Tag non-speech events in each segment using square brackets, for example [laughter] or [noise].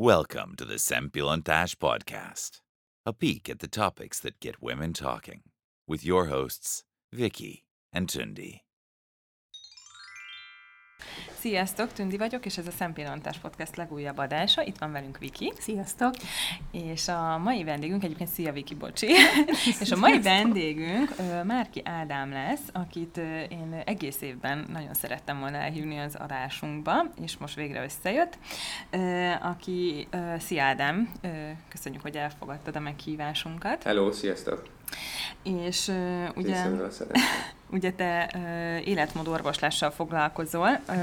Welcome to the Sempilontash Podcast, a peek at the topics that get women talking, with your hosts, Vicky and Tundi. Sziasztok, Tündi vagyok, és ez a Szempillantás Podcast legújabb adása. Itt van velünk Viki. Sziasztok! És a mai vendégünk, egyébként szia Viki, bocsi. [laughs] és a mai vendégünk Márki Ádám lesz, akit én egész évben nagyon szerettem volna elhívni az adásunkba, és most végre összejött. Aki, szia Ádám, köszönjük, hogy elfogadtad a meghívásunkat. Hello, sziasztok! És ugye... Szeretet. Ugye te uh, életmódorvoslással foglalkozol, uh,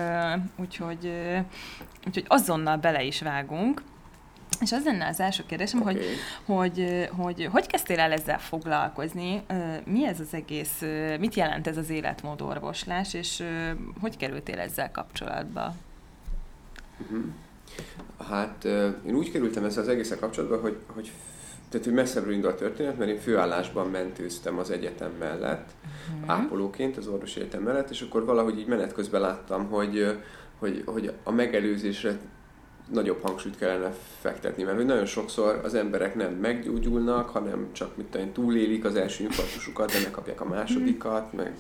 úgyhogy, uh, úgyhogy azonnal bele is vágunk. És az lenne az első kérdésem, Oké. hogy, hogy, hogy hogy kezdtél el ezzel foglalkozni, mi ez az egész, mit jelent ez az életmódorvoslás, és hogy kerültél ezzel kapcsolatba? Hát ö, én úgy kerültem ezzel az egészen kapcsolatban, hogy, hogy tehát, hogy messzebbről indult a történet, mert én főállásban mentőztem az egyetem mellett, uh-huh. ápolóként az orvosi egyetem mellett, és akkor valahogy így menet közben láttam, hogy, hogy, hogy a megelőzésre nagyobb hangsúlyt kellene fektetni, mert hogy nagyon sokszor az emberek nem meggyógyulnak, hanem csak mit tudom, túlélik az első infarktusukat, de megkapják a másodikat, meg,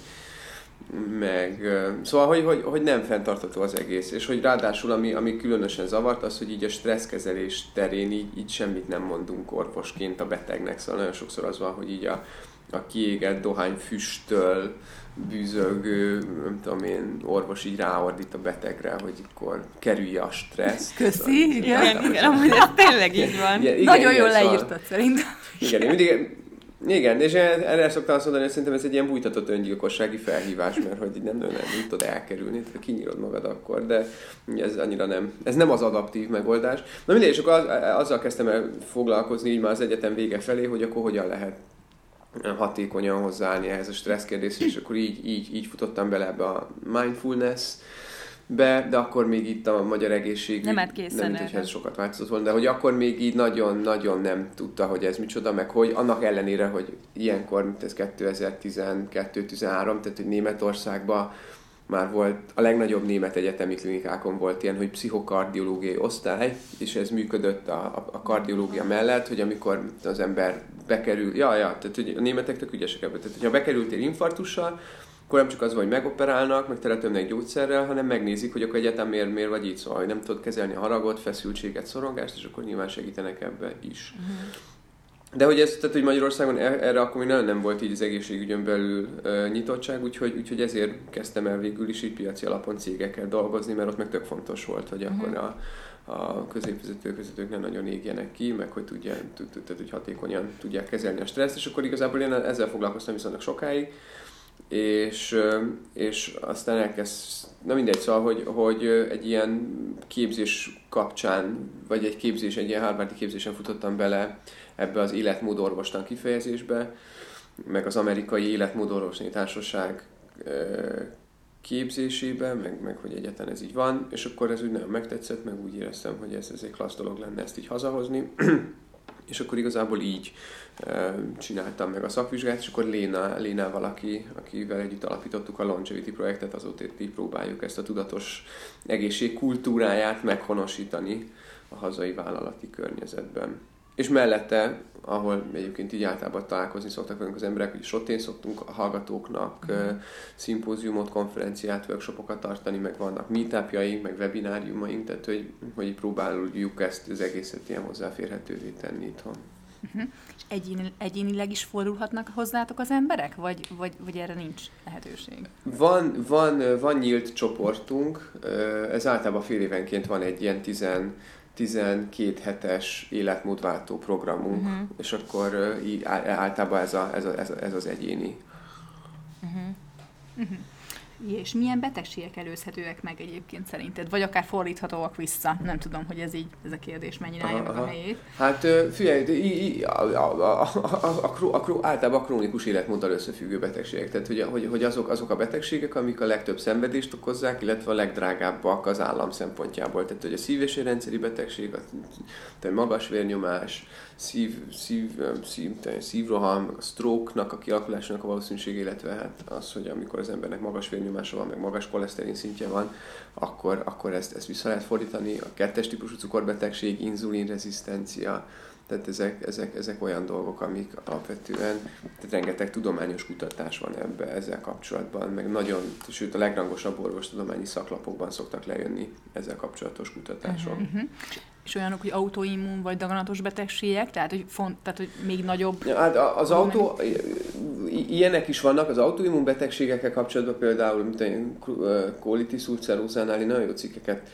meg szóval, hogy, hogy, hogy nem fenntartható az egész, és hogy ráadásul, ami, ami különösen zavart, az, hogy így a stresszkezelés terén így, így semmit nem mondunk orvosként a betegnek, szóval nagyon sokszor az van, hogy így a, a kiégett dohányfüsttől bűzölgő, nem tudom én, orvos így ráordít a betegre, hogy akkor kerülje a stresszt. Köszi, Szóval, igen, Igen, igen, amúgy ez tényleg így van. Igen, igen, Nagyon igen, jól szóval- leírtad szerintem. Igen, én mindig, igen, és erre szoktam azt mondani, hogy szerintem ez egy ilyen bújtatott öngyilkossági felhívás, mert hogy nem nagyon nem tudod elkerülni, tehát kinyírod magad akkor, de ez annyira nem, ez nem az adaptív megoldás. Na mindegy, és akkor az, azzal kezdtem el foglalkozni így már az egyetem vége felé, hogy akkor hogyan lehet hatékonyan hozzáállni ehhez a stressz kérdéshez, és akkor így, így, így futottam bele ebbe a mindfulness be, de akkor még itt a magyar egészségügy Nem állt készen nem mint, erre. ez sokat változott volna, de hogy akkor még így nagyon-nagyon nem tudta, hogy ez micsoda, meg hogy annak ellenére, hogy ilyenkor, mint ez 2012-13, tehát hogy Németországban már volt, a legnagyobb német egyetemi klinikákon volt ilyen, hogy pszichokardiológiai osztály, és ez működött a, a, kardiológia mellett, hogy amikor az ember bekerül, ja, ja, tehát hogy a németek tök ügyesek ebben, tehát hogyha bekerültél infarktussal, akkor nem csak az van, hogy megoperálnak, meg teletömnek gyógyszerrel, hanem megnézik, hogy akkor egyetem miért, miért vagy így, szóval, hogy nem tudod kezelni a haragot, feszültséget, szorongást, és akkor nyilván segítenek ebbe is. De hogy ez, tehát hogy Magyarországon e- erre akkor még nagyon nem volt így az egészségügyön belül uh, nyitottság, úgyhogy, úgyhogy ezért kezdtem el végül is így piaci alapon cégekkel dolgozni, mert ott meg tök fontos volt, hogy akkor a, a középvezetők, vezetők nem nagyon égjenek ki, meg hogy tudják, tud- tud- tehát, hogy hatékonyan tudják kezelni a stresszt, és akkor igazából én ezzel foglalkoztam viszonylag sokáig, és, és aztán elkezd, na mindegy, szóval, hogy, hogy egy ilyen képzés kapcsán, vagy egy képzés, egy ilyen Harvardi képzésen futottam bele ebbe az életmódorvostan kifejezésbe, meg az amerikai életmódorvosni társaság képzésébe, meg, meg hogy egyetlen ez így van, és akkor ez úgy nagyon megtetszett, meg úgy éreztem, hogy ez, ez egy klassz dolog lenne ezt így hazahozni, és akkor igazából így csináltam meg a szakvizsgát, és akkor Léna, Léna valaki, akivel együtt alapítottuk a Longevity projektet, azóta így próbáljuk ezt a tudatos egészség kultúráját meghonosítani a hazai vállalati környezetben. És mellette, ahol egyébként így általában találkozni szoktak velünk az emberek, hogy sotén szoktunk a hallgatóknak ö, szimpóziumot, konferenciát, workshopokat tartani, meg vannak meetupjaink, meg webináriumaink, tehát hogy, hogy próbáljuk ezt az egészet ilyen hozzáférhetővé tenni itthon. És egyéni, egyénileg is fordulhatnak hozzátok az emberek, vagy, vagy, vagy erre nincs lehetőség? Van, van, van nyílt csoportunk, ez általában fél évenként van egy ilyen 10, 12 hetes életmódváltó programunk, uh-huh. és akkor így általában ez, a, ez, a, ez, a, ez az egyéni. És milyen betegségek előzhetőek meg egyébként szerinted? Vagy akár fordíthatóak vissza? Nem tudom, hogy ez így, ez a kérdés mennyire állja meg a helyét. Hát figyelj, a, a, a, a, a, a, általában a krónikus életmóddal összefüggő betegségek. Tehát, hogy, hogy, hogy azok, azok a betegségek, amik a legtöbb szenvedést okozzák, illetve a legdrágábbak az állam szempontjából. Tehát, hogy a szív- és érrendszeri betegség, a tehát magas vérnyomás, szív, szív, szív, szívroham, meg a stroke-nak a kialakulásának a valószínűsége, illetve hát az, hogy amikor az embernek magas vérnyomás vérnyomása van, meg magas koleszterin szintje van, akkor, akkor ezt, ezt vissza lehet fordítani. A kettes típusú cukorbetegség, inzulinrezisztencia, tehát ezek, ezek, ezek olyan dolgok, amik alapvetően, tehát rengeteg tudományos kutatás van ebbe ezzel kapcsolatban, meg nagyon, sőt a legrangosabb orvostudományi szaklapokban szoktak lejönni ezzel kapcsolatos kutatások. Uh-huh. És olyanok, hogy autoimmun vagy daganatos betegségek, tehát hogy, font, tehát, hogy még nagyobb... Ja, hát az autó, ilyenek is vannak, az autoimmun betegségekkel kapcsolatban például, mint a colitis ulcerosánál, nagyon jó cikkeket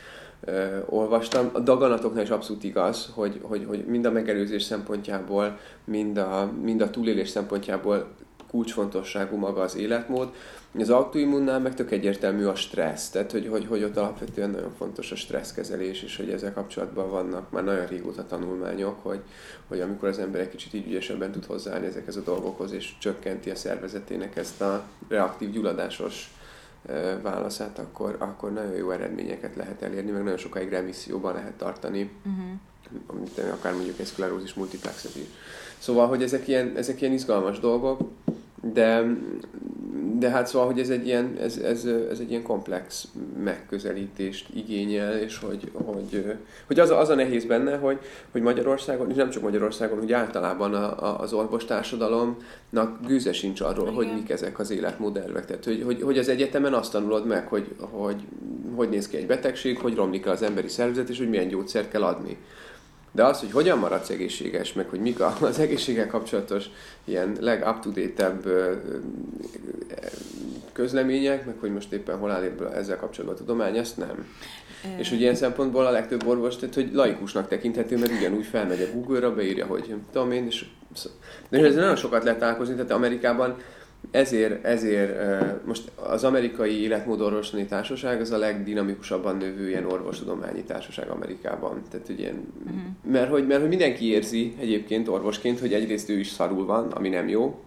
olvastam. A daganatoknál is abszolút igaz, hogy, hogy, hogy mind a megelőzés szempontjából, mind a, mind a túlélés szempontjából kulcsfontosságú maga az életmód. Az autoimmunnál meg tök egyértelmű a stressz, tehát hogy, hogy, hogy ott alapvetően nagyon fontos a stresszkezelés, és hogy ezzel kapcsolatban vannak már nagyon régóta tanulmányok, hogy, hogy amikor az ember egy kicsit így ügyesebben tud hozzáállni ezekhez a dolgokhoz, és csökkenti a szervezetének ezt a reaktív gyulladásos válaszát, akkor, akkor nagyon jó eredményeket lehet elérni, meg nagyon sokáig remisszióban lehet tartani, uh-huh. amit akár mondjuk egy szklerózis multiplexet is. Szóval, hogy ezek ilyen, ezek ilyen izgalmas dolgok, de, de hát szóval, hogy ez egy ilyen, ez, ez, ez egy ilyen komplex megközelítést igényel, és hogy, hogy, hogy az, a, az a nehéz benne, hogy, hogy Magyarországon, és nem csak Magyarországon, hogy általában a, a, az orvostársadalomnak gőze sincs arról, Igen. hogy mik ezek az életmodellek. Tehát, hogy, hogy, hogy az egyetemen azt tanulod meg, hogy, hogy hogy néz ki egy betegség, hogy romlik az emberi szervezet, és hogy milyen gyógyszert kell adni. De az, hogy hogyan maradsz egészséges, meg hogy mik [laughs] az egészséggel kapcsolatos ilyen leg-up-to-date-ebb közlemények, meg hogy most éppen hol áll ezzel kapcsolatban a tudomány, ezt nem. És hogy ilyen szempontból a legtöbb orvos, tehát hogy laikusnak tekinthető, mert ugyanúgy felmegy a Google-ra, beírja, hogy tudom én, és de ezzel nagyon sokat lehet találkozni, tehát Amerikában ezért, ezért most az amerikai életmódorvoslani társaság az a legdinamikusabban növő ilyen orvostudományi társaság Amerikában. Tehát, ilyen, uh-huh. mert, hogy, mert hogy mindenki érzi egyébként orvosként, hogy egyrészt ő is szarul van, ami nem jó,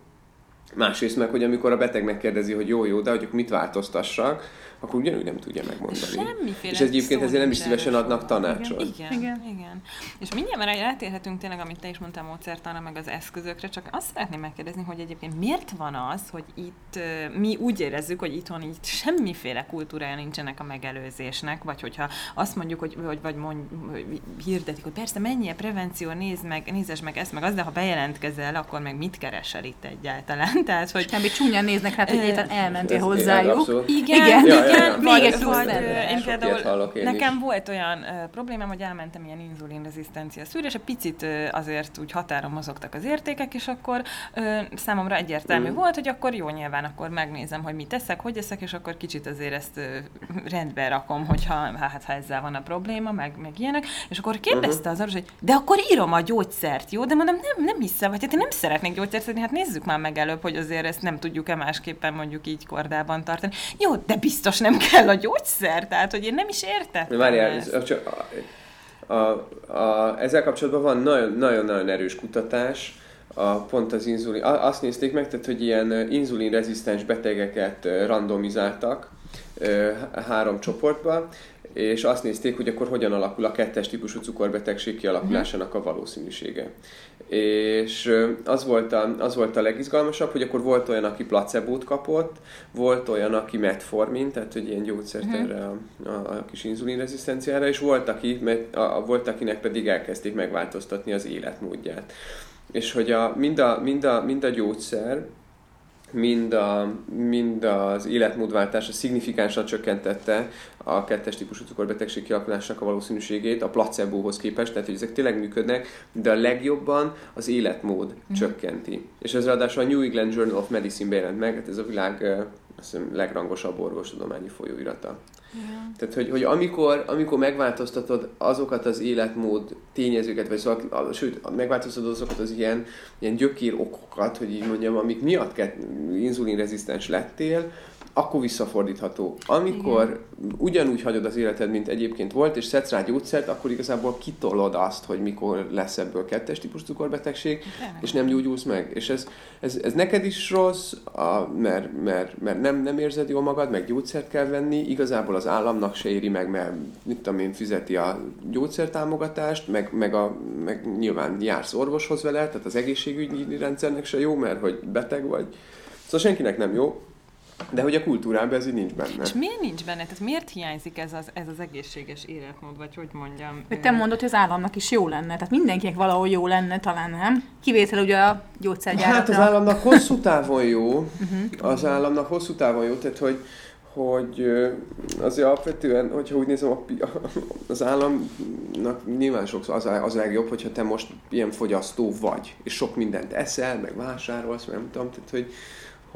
másrészt meg, hogy amikor a beteg megkérdezi, hogy jó-jó, de hogy mit változtassak, akkor ugyanúgy nem tudja megmondani. Semmiféle és egyébként ezért nem is szívesen adnak tanácsot. Igen, igen, igen. igen. És mindjárt már rátérhetünk tényleg, amit te is mondtál módszertanra, meg az eszközökre, csak azt szeretném megkérdezni, hogy egyébként miért van az, hogy itt mi úgy érezzük, hogy itthon így semmiféle kultúrája nincsenek a megelőzésnek, vagy hogyha azt mondjuk, hogy vagy, vagy mond, hogy hirdetik, hogy persze mennyi a prevenció, nézd meg, nézes meg ezt, meg az, de ha bejelentkezel, akkor meg mit keresel itt egyáltalán? [laughs] Tehát, hogy... Nem, csúnyán néznek, hát, hogy elmentél hozzájuk. Igen, igen, igen, igen, még egy vagy, én például, nekem is. volt olyan uh, problémám, hogy elmentem ilyen inzulinrezisztencia szűrésre, picit uh, azért úgy határon mozogtak az értékek, és akkor uh, számomra egyértelmű mm. volt, hogy akkor jó nyilván, akkor megnézem, hogy mit teszek, hogy eszek, és akkor kicsit azért ezt uh, rendbe rakom, hogyha hát ha ezzel van a probléma, meg, meg ilyenek. És akkor kérdezte az orvos, hogy de akkor írom a gyógyszert, jó? De mondom, nem, nem hiszem, vagy hát én nem szeretnék gyógyszert szedni, hát nézzük már meg előbb, hogy azért ezt nem tudjuk-e másképpen mondjuk így kordában tartani. Jó, de biztos nem kell a gyógyszer, tehát hogy én nem is értettem Várjál, ez, csak a, a, a, ezzel kapcsolatban van nagyon-nagyon erős kutatás, a, pont az inzulin, azt nézték meg, tehát, hogy ilyen inzulinrezisztens betegeket randomizáltak három csoportba, és azt nézték, hogy akkor hogyan alakul a kettes típusú cukorbetegség kialakulásának a valószínűsége. És az volt, a, az volt a legizgalmasabb, hogy akkor volt olyan, aki placebót kapott, volt olyan, aki metformin, tehát hogy ilyen gyógyszert uh-huh. erre a, a, a kis inzulinrezisztenciára, és volt, aki, a, a, volt, akinek pedig elkezdték megváltoztatni az életmódját. És hogy a, mind, a, mind, a, mind a gyógyszer, mind, a, mind az életmódváltása szignifikánsan csökkentette a kettes típusú cukorbetegség kialakulásának a valószínűségét a placebóhoz képest, tehát hogy ezek tényleg működnek, de a legjobban az életmód mm. csökkenti. És ez ráadásul a New England Journal of Medicine jelent meg, hát ez a világ hiszem, legrangosabb orvostudományi folyóirata. Yeah. Tehát, hogy, hogy amikor, amikor megváltoztatod azokat az életmód tényezőket, vagy szóval, sőt, megváltoztatod azokat az ilyen, ilyen gyökér okokat, hogy így mondjam, amik miatt inzulinrezisztens lettél, akkor visszafordítható. Amikor Igen. ugyanúgy hagyod az életed, mint egyébként volt, és szedsz rá gyógyszert, akkor igazából kitolod azt, hogy mikor lesz ebből kettes típus cukorbetegség, De és nem gyógyulsz meg. És ez, ez, ez neked is rossz, a, mert, mert, mert nem, nem érzed jól magad, meg gyógyszert kell venni, igazából az államnak se éri meg, mert mit tudom én, fizeti a gyógyszertámogatást, meg, meg, a, meg nyilván jársz orvoshoz vele, tehát az egészségügyi rendszernek se jó, mert hogy beteg vagy. Szóval senkinek nem jó, De hogy a kultúrában ez így nincs benne. És miért nincs benne? Tehát miért hiányzik ez az, ez az egészséges életmód, vagy hogy mondjam? Hogy te mondod, hogy az államnak is jó lenne, tehát mindenkinek valahol jó lenne, talán nem. Kivétel ugye a gyógyszergyárakra. Hát az államnak hosszú távon jó, az államnak hosszú távon jó, tehát hogy, hogy azért alapvetően, hogyha úgy nézem, a [laughs] az államnak nyilván sokszor az, a- az a legjobb, hogyha te most ilyen fogyasztó vagy, és sok mindent eszel, meg vásárolsz, meg nem tudom, tehát hogy,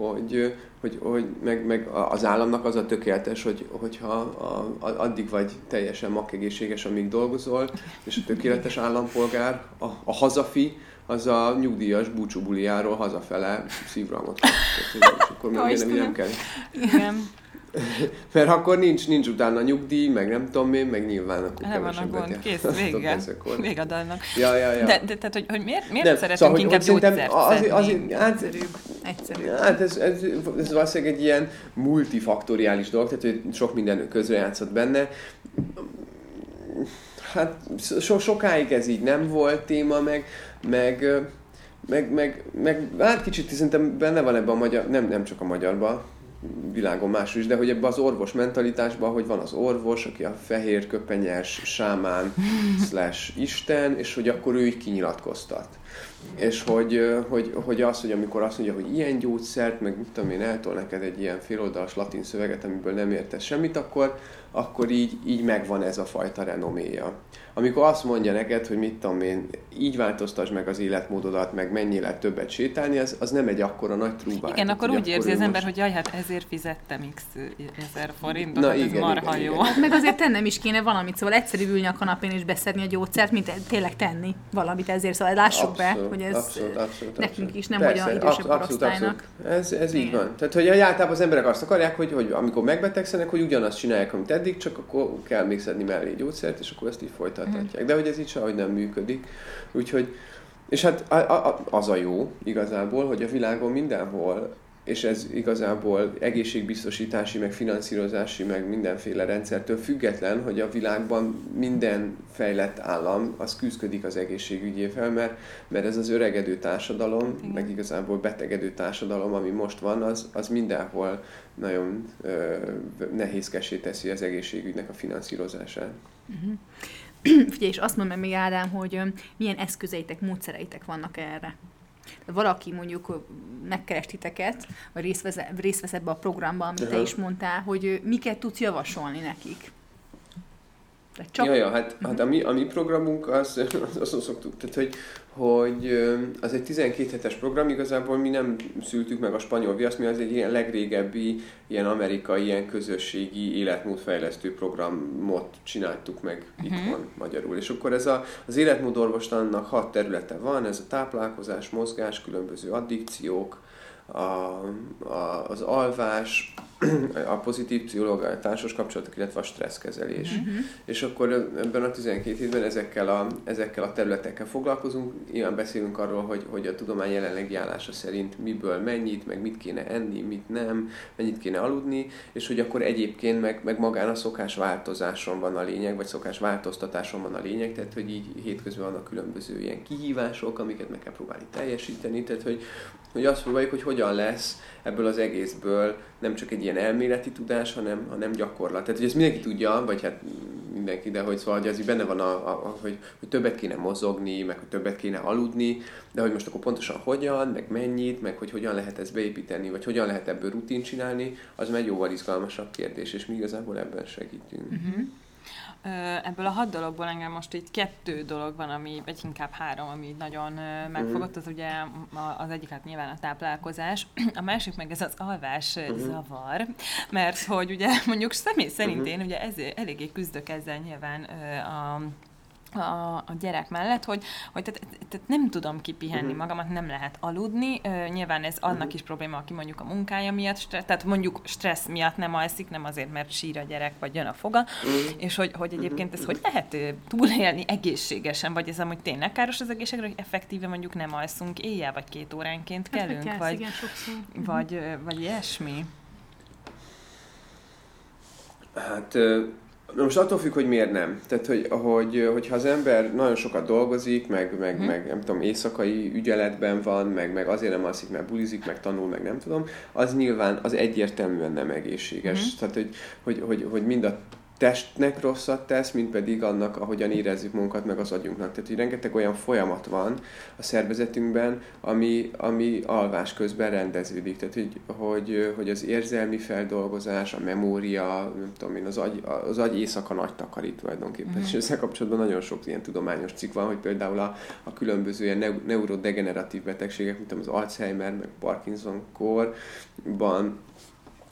hogy, hogy, hogy meg, meg az államnak az a tökéletes, hogy, hogyha a, a, addig vagy teljesen makegészséges, amíg dolgozol, és a tökéletes állampolgár, a, a hazafi, az a nyugdíjas búcsúbuliáról hazafele szívrangot kap. És akkor Ó, meg nem, nem kell. Igen, [laughs] Mert akkor nincs, nincs utána nyugdíj, meg nem tudom én, meg nyilván akkor le van a gond, kész, [laughs] vége. Vége a dalnak. Ja, ja, ja. De, de tehát, hogy, hogy miért, miért Nem, szeretünk szóval, hogy- inkább hogy gyógyszert azért- szedni? azért- hát-. Egyszerűbb. Hát ez, ez, ez valószínűleg egy ilyen multifaktoriális dolog, tehát hogy sok minden közrejátszott benne. Hát so, sokáig ez így nem volt téma, meg, meg, meg, meg, meg hát kicsit szerintem benne van ebben a magyar, nem, nem csak a magyarban, világon más is, de hogy ebbe az orvos mentalitásban, hogy van az orvos, aki a fehér köpenyes sámán [laughs] slash isten, és hogy akkor ő így kinyilatkoztat. És hogy, hogy, hogy az, hogy amikor azt mondja, hogy ilyen gyógyszert, meg mit tudom én, eltol neked egy ilyen féloldalas latin szöveget, amiből nem értesz semmit, akkor, akkor így, így megvan ez a fajta renoméja. Amikor azt mondja neked, hogy mit tudom én, így változtasd meg az életmódodat, meg menjél el többet sétálni, az, az nem egy akkora nagy trúbár. Igen, akkor úgy érzi ő az ember, most- hogy jaj, hát ezért fizettem x ezer forintot, Na hát ez igen, marha igen, jó. igen. Hát meg azért tennem is kéne valamit, szóval egyszerűbb ülni a kanapén és beszedni a gyógyszert, mint tényleg tenni valamit ezért. Szóval lássuk be, hogy ez abszolút, abszolút, nekünk abszolút. is, nem Persze, hogy a idősebb abszolút, abszolút, korosztálynak. abszolút. Ez, ez így Igen. van. Tehát, hogy általában az emberek azt akarják, hogy, hogy amikor megbetegszenek, hogy ugyanazt csinálják, amit eddig, csak akkor kell még szedni mellé gyógyszert, és akkor ezt így folytathatják. De hogy ez így sehogy nem működik. Úgyhogy, és hát az a jó igazából, hogy a világon mindenhol és ez igazából egészségbiztosítási, meg finanszírozási, meg mindenféle rendszertől független, hogy a világban minden fejlett állam az küzdik az egészségügyével, mert, mert ez az öregedő társadalom, Igen. meg igazából betegedő társadalom, ami most van, az, az mindenhol nagyon ö, nehézkesé teszi az egészségügynek a finanszírozását. [clears throat] Figyelj, és azt mondd meg még Ádám, hogy ö, milyen eszközeitek, módszereitek vannak erre. Valaki mondjuk megkeres titeket, vagy részt vesz, részt vesz ebbe a programba, amit te is mondtál, hogy miket tudsz javasolni nekik. Tehát csak Ja, ja, hát, hát a, mi, a mi programunk az, [laughs] az, az szoktuk, tehát hogy, hogy az egy 12 hetes program, igazából mi nem szültük meg a spanyol viaszt, mi az egy ilyen legrégebbi, ilyen amerikai, ilyen közösségi életmódfejlesztő programot csináltuk meg itthon magyarul. És akkor ez a, az életmódorvostannak hat területe van, ez a táplálkozás, mozgás, különböző addikciók, a, a, az alvás, a pozitív pszichológia, a társas kapcsolatok, illetve a stresszkezelés. Uh-huh. És akkor ebben a 12 hétben ezekkel a, ezekkel a területekkel foglalkozunk. Ilyen beszélünk arról, hogy, hogy a tudomány jelenlegi állása szerint miből mennyit, meg mit kéne enni, mit nem, mennyit kéne aludni, és hogy akkor egyébként meg, meg magán a szokás változáson van a lényeg, vagy szokás változtatáson van a lényeg, tehát hogy így hétközben vannak különböző ilyen kihívások, amiket meg kell próbálni teljesíteni, tehát hogy, hogy azt próbáljuk, hogy hogyan lesz ebből az egészből nem csak egy ilyen elméleti tudás, hanem, hanem gyakorlat. Tehát, hogy ezt mindenki tudja, vagy hát mindenki, de hogy szóval hogy az így benne van, a, a, a, hogy, hogy többet kéne mozogni, meg hogy többet kéne aludni, de hogy most akkor pontosan hogyan, meg mennyit, meg hogy hogyan lehet ezt beépíteni, vagy hogyan lehet ebből rutin csinálni, az már egy jóval izgalmasabb kérdés, és mi igazából ebben segítünk. Uh-huh. Ebből a hat dologból engem most így kettő dolog van, ami, vagy inkább három, ami nagyon megfogott, az ugye az egyik hát nyilván a táplálkozás, a másik meg ez az alvás uh-huh. zavar, mert hogy ugye mondjuk személy szerint én ugye ez, eléggé küzdök ezzel nyilván a a, a gyerek mellett, hogy, hogy tehát, tehát nem tudom kipihenni Mhm. magamat, nem lehet aludni. Ö, nyilván ez annak is probléma, aki mondjuk a munkája miatt, stre- tehát mondjuk stressz miatt nem alszik, nem azért, mert sír a gyerek, vagy jön a foga, Mhm. és hogy, hogy egyébként ez hogy lehet túlélni egészségesen, vagy ez amúgy tényleg káros az egészségre, hogy effektíve mondjuk nem alszunk éjjel, vagy két óránként Hát, kelünk, kelsz, vagy, igen, vagy, ö, vagy ilyesmi. Hát ö, Na most attól függ, hogy miért nem. Tehát, hogy, hogy, hogyha az ember nagyon sokat dolgozik, meg, meg, hmm. meg nem tudom, éjszakai ügyeletben van, meg, meg azért nem alszik, mert bulizik, meg tanul, meg nem tudom, az nyilván, az egyértelműen nem egészséges. Hmm. Tehát, hogy, hogy, hogy, hogy mind a testnek rosszat tesz, mint pedig annak, ahogyan érezzük magunkat, meg az agyunknak. Tehát, hogy rengeteg olyan folyamat van a szervezetünkben, ami, ami alvás közben rendeződik. Tehát, hogy, hogy, hogy az érzelmi feldolgozás, a memória, nem tudom én, az agy, az agy éjszaka nagy takarít tulajdonképpen. Mm. És ezzel kapcsolatban nagyon sok ilyen tudományos cikk van, hogy például a, a különböző ilyen neurodegeneratív betegségek, mint az Alzheimer, meg Parkinson-korban